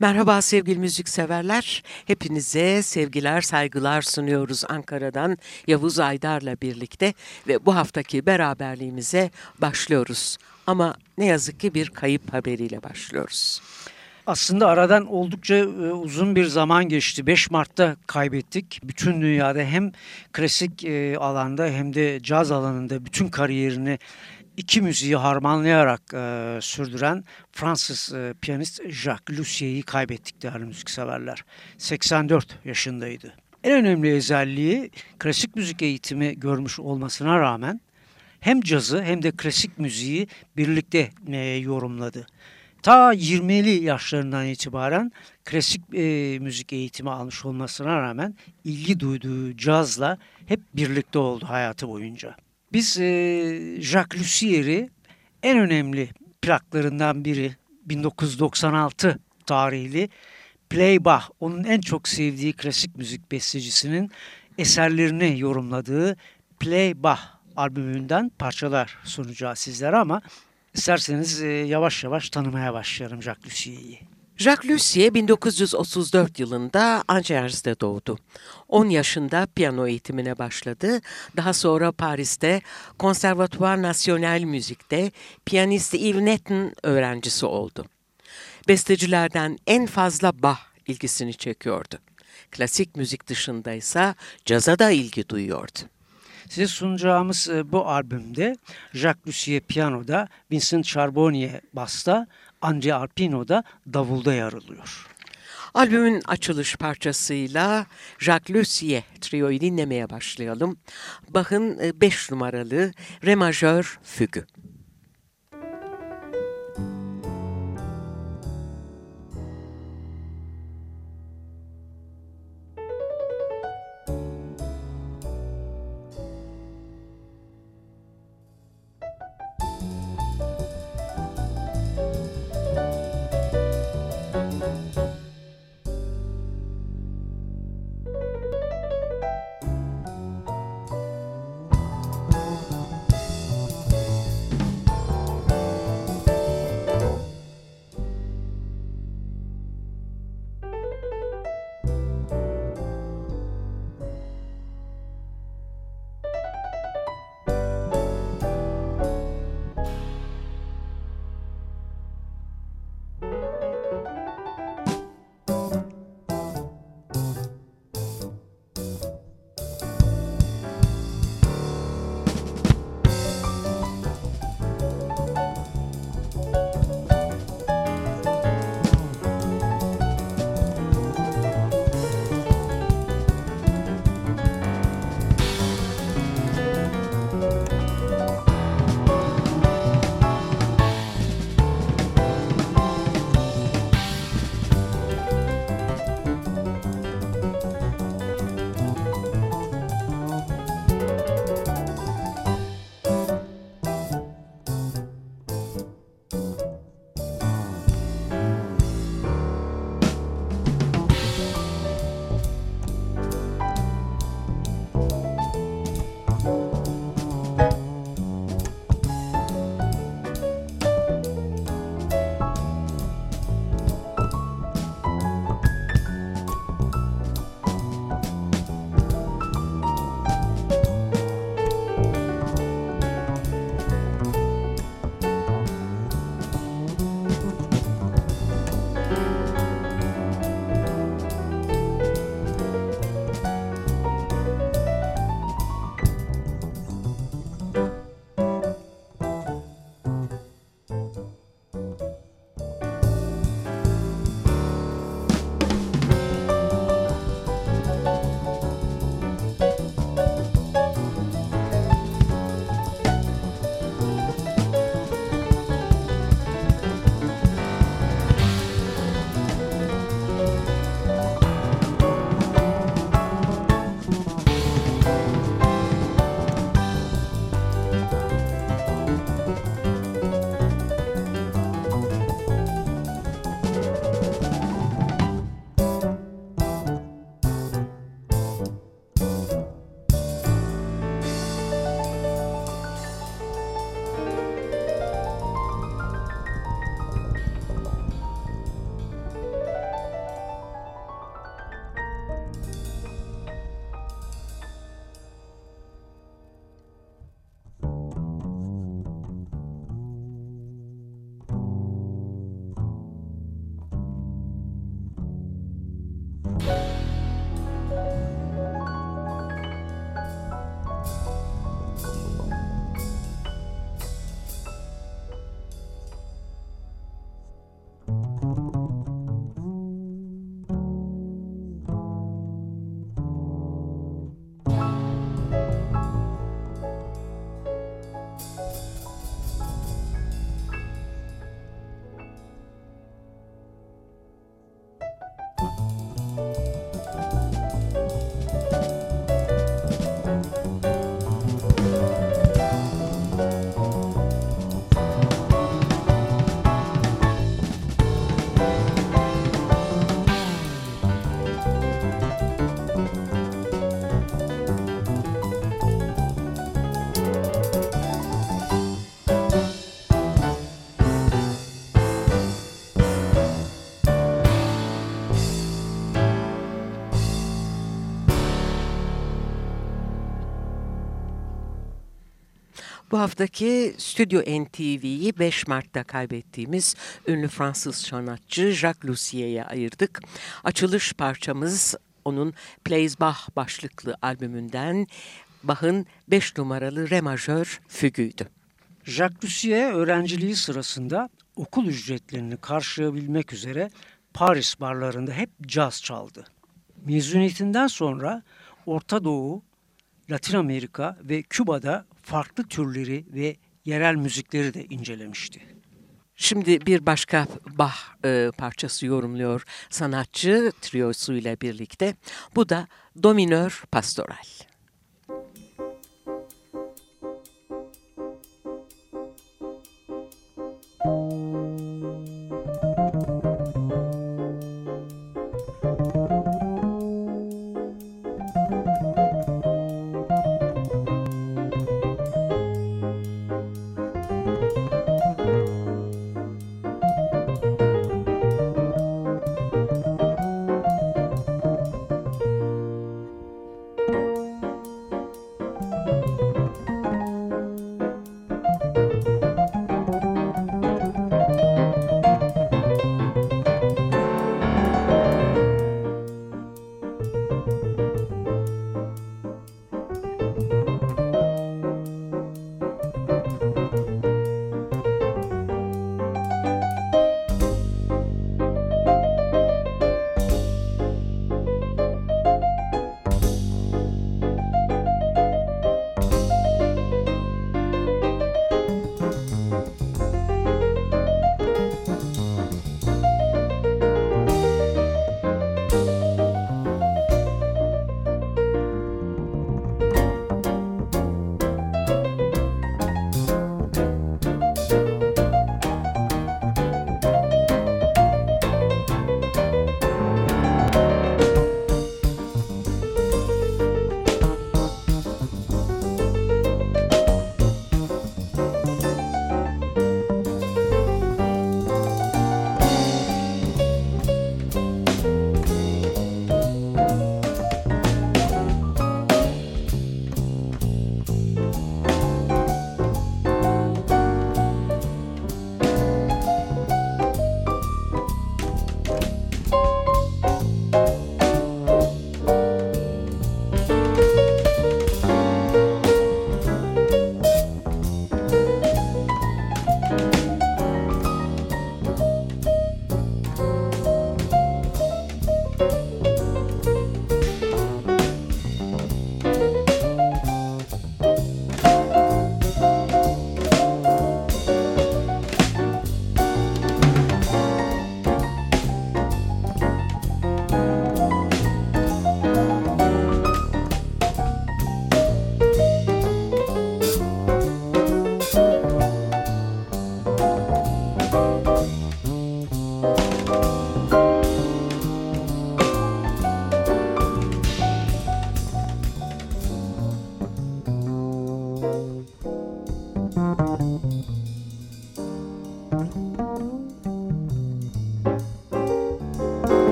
Merhaba sevgili müzikseverler. Hepinize sevgiler, saygılar sunuyoruz Ankara'dan Yavuz Aydar'la birlikte ve bu haftaki beraberliğimize başlıyoruz. Ama ne yazık ki bir kayıp haberiyle başlıyoruz. Aslında aradan oldukça e, uzun bir zaman geçti. 5 Mart'ta kaybettik. Bütün dünyada hem klasik e, alanda hem de caz alanında bütün kariyerini iki müziği harmanlayarak e, sürdüren Fransız e, piyanist Jacques Lucier'i kaybettik değerli müzikseverler. 84 yaşındaydı. En önemli özelliği klasik müzik eğitimi görmüş olmasına rağmen hem cazı hem de klasik müziği birlikte e, yorumladı. Ta 20'li yaşlarından itibaren klasik e, müzik eğitimi almış olmasına rağmen ilgi duyduğu cazla hep birlikte oldu hayatı boyunca. Biz e, Jacques Lucier'i en önemli plaklarından biri 1996 tarihli Play Bach, onun en çok sevdiği klasik müzik bestecisinin eserlerini yorumladığı Play Bach albümünden parçalar sunacağız sizlere ama isterseniz e, yavaş yavaş tanımaya başlayalım Jacques Lucier'i. Jacques Lussier 1934 yılında Angers'te doğdu. 10 yaşında piyano eğitimine başladı. Daha sonra Paris'te Conservatoire National Müzik'te piyanist Yves Netten öğrencisi oldu. Bestecilerden en fazla Bach ilgisini çekiyordu. Klasik müzik dışında ise caza da ilgi duyuyordu. Size sunacağımız e, bu albümde Jacques Lussier piyanoda, Vincent Charbonnier basta, André Arpino da davulda yer alıyor. Albümün açılış parçasıyla Jacques Lussier trioyu dinlemeye başlayalım. Bach'ın 5 numaralı Re majör fügü. Bu haftaki Stüdyo NTV'yi 5 Mart'ta kaybettiğimiz ünlü Fransız sanatçı Jacques Lucier'e ayırdık. Açılış parçamız onun Plays Bach başlıklı albümünden Bach'ın 5 numaralı re majör fügüydü. Jacques Lussier öğrenciliği sırasında okul ücretlerini karşılayabilmek üzere Paris barlarında hep caz çaldı. Mezuniyetinden sonra Orta Doğu, Latin Amerika ve Küba'da farklı türleri ve yerel müzikleri de incelemişti. Şimdi bir başka Bach e, parçası yorumluyor sanatçı triosuyla birlikte. Bu da Dominör Pastoral.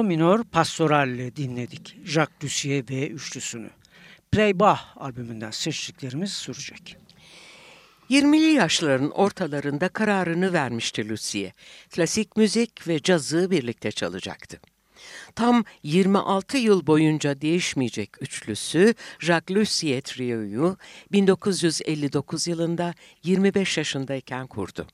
Do minor pastoralle dinledik. Jacques Lussier ve üçlüsünü. Play Bach albümünden seçtiklerimiz sürecek. 20'li yaşların ortalarında kararını vermişti Lucie. Klasik müzik ve cazı birlikte çalacaktı. Tam 26 yıl boyunca değişmeyecek üçlüsü Jacques Lussier Trio'yu 1959 yılında 25 yaşındayken kurdu.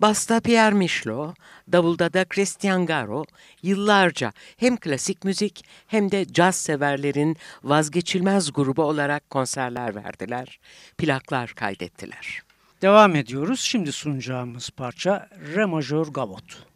Basta Pierre Michelot, davulda da Christian Garo yıllarca hem klasik müzik hem de caz severlerin vazgeçilmez grubu olarak konserler verdiler, plaklar kaydettiler. Devam ediyoruz. Şimdi sunacağımız parça Re majör gavot.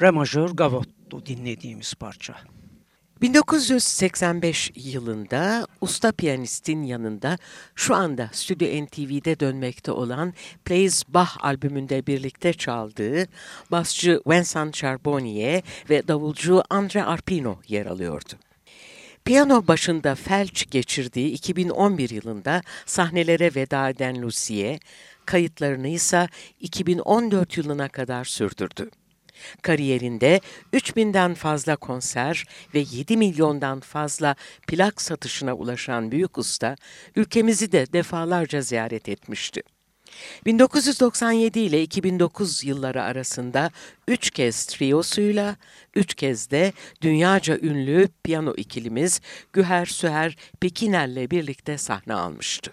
Re majör Gavotto dinlediğimiz parça. 1985 yılında usta piyanistin yanında şu anda Stüdyo NTV'de dönmekte olan Plays Bach albümünde birlikte çaldığı basçı Vincent Charbonnier ve davulcu Andre Arpino yer alıyordu. Piyano başında felç geçirdiği 2011 yılında sahnelere veda eden Lucie, kayıtlarını ise 2014 yılına kadar sürdürdü. Kariyerinde 3000'den fazla konser ve 7 milyondan fazla plak satışına ulaşan büyük usta, ülkemizi de defalarca ziyaret etmişti. 1997 ile 2009 yılları arasında üç kez triosuyla, üç kez de dünyaca ünlü piyano ikilimiz Güher Süher Pekiner'le birlikte sahne almıştı.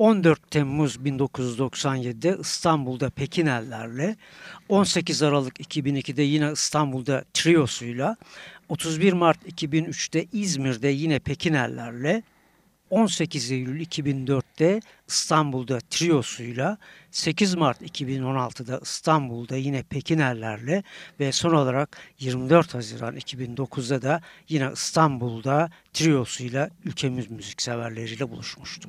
14 Temmuz 1997'de İstanbul'da Pekinellerle, 18 Aralık 2002'de yine İstanbul'da Triosuyla, 31 Mart 2003'te İzmir'de yine Pekinellerle, 18 Eylül 2004'te İstanbul'da Triosuyla, 8 Mart 2016'da İstanbul'da yine Pekinerlerle ve son olarak 24 Haziran 2009'da da yine İstanbul'da Triosuyla ülkemiz müzikseverleriyle buluşmuştu.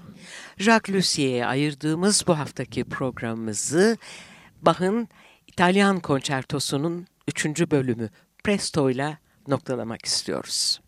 Jacques Lucier'e ayırdığımız bu haftaki programımızı Bach'ın İtalyan konçertosunun 3. bölümü Presto ile noktalamak istiyoruz.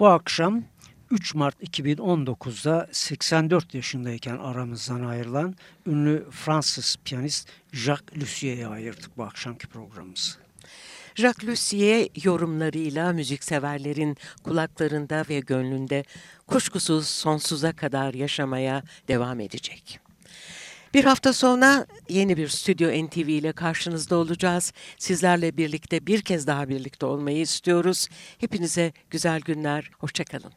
Bu akşam 3 Mart 2019'da 84 yaşındayken aramızdan ayrılan ünlü Fransız piyanist Jacques Lucier'e ayırdık bu akşamki programımızı. Jacques Lussier yorumlarıyla müzikseverlerin kulaklarında ve gönlünde kuşkusuz sonsuza kadar yaşamaya devam edecek. Bir hafta sonra yeni bir Stüdyo NTV ile karşınızda olacağız. Sizlerle birlikte bir kez daha birlikte olmayı istiyoruz. Hepinize güzel günler, hoşçakalın.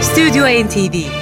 Stüdyo NTV